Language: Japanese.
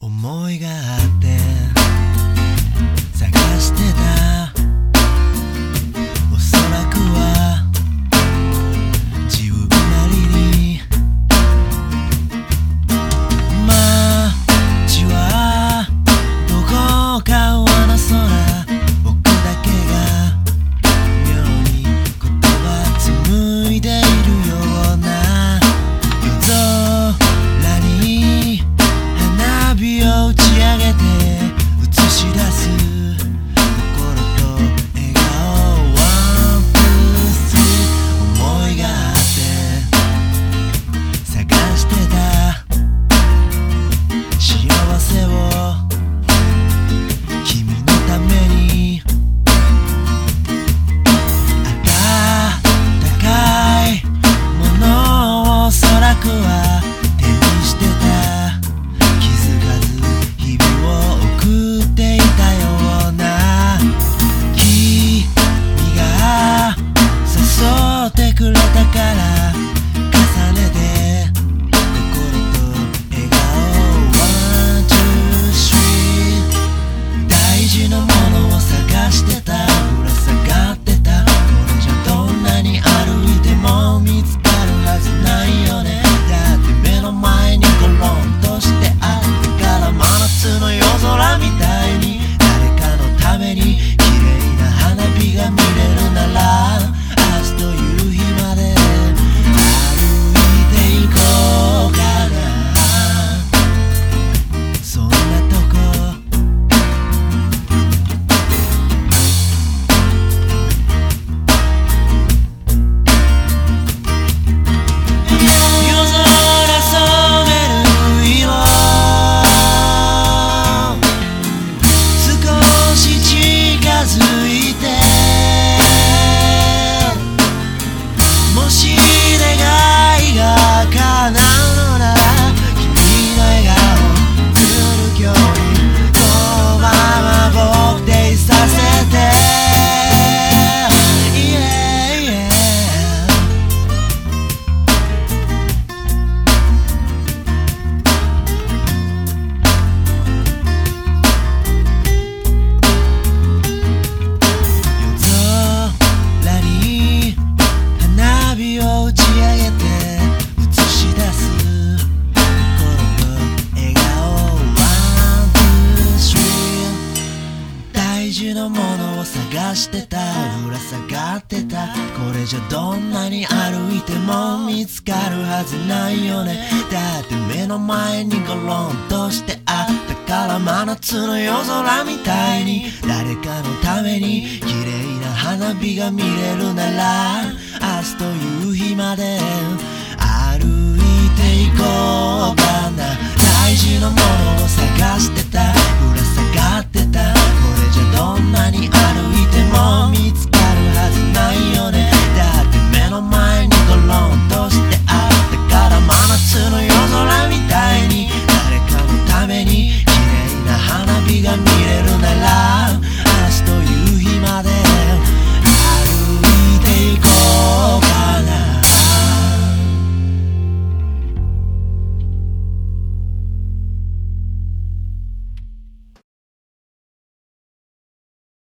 思いがあって。who I してた。ぶら下がってた。これじゃどんなに歩いても見つかるはずないよね。だって目の前にゴロンとしてあったから真夏の夜空みたいに。誰かのために綺麗な花火が見れるなら明日という日まで歩いていこうかな。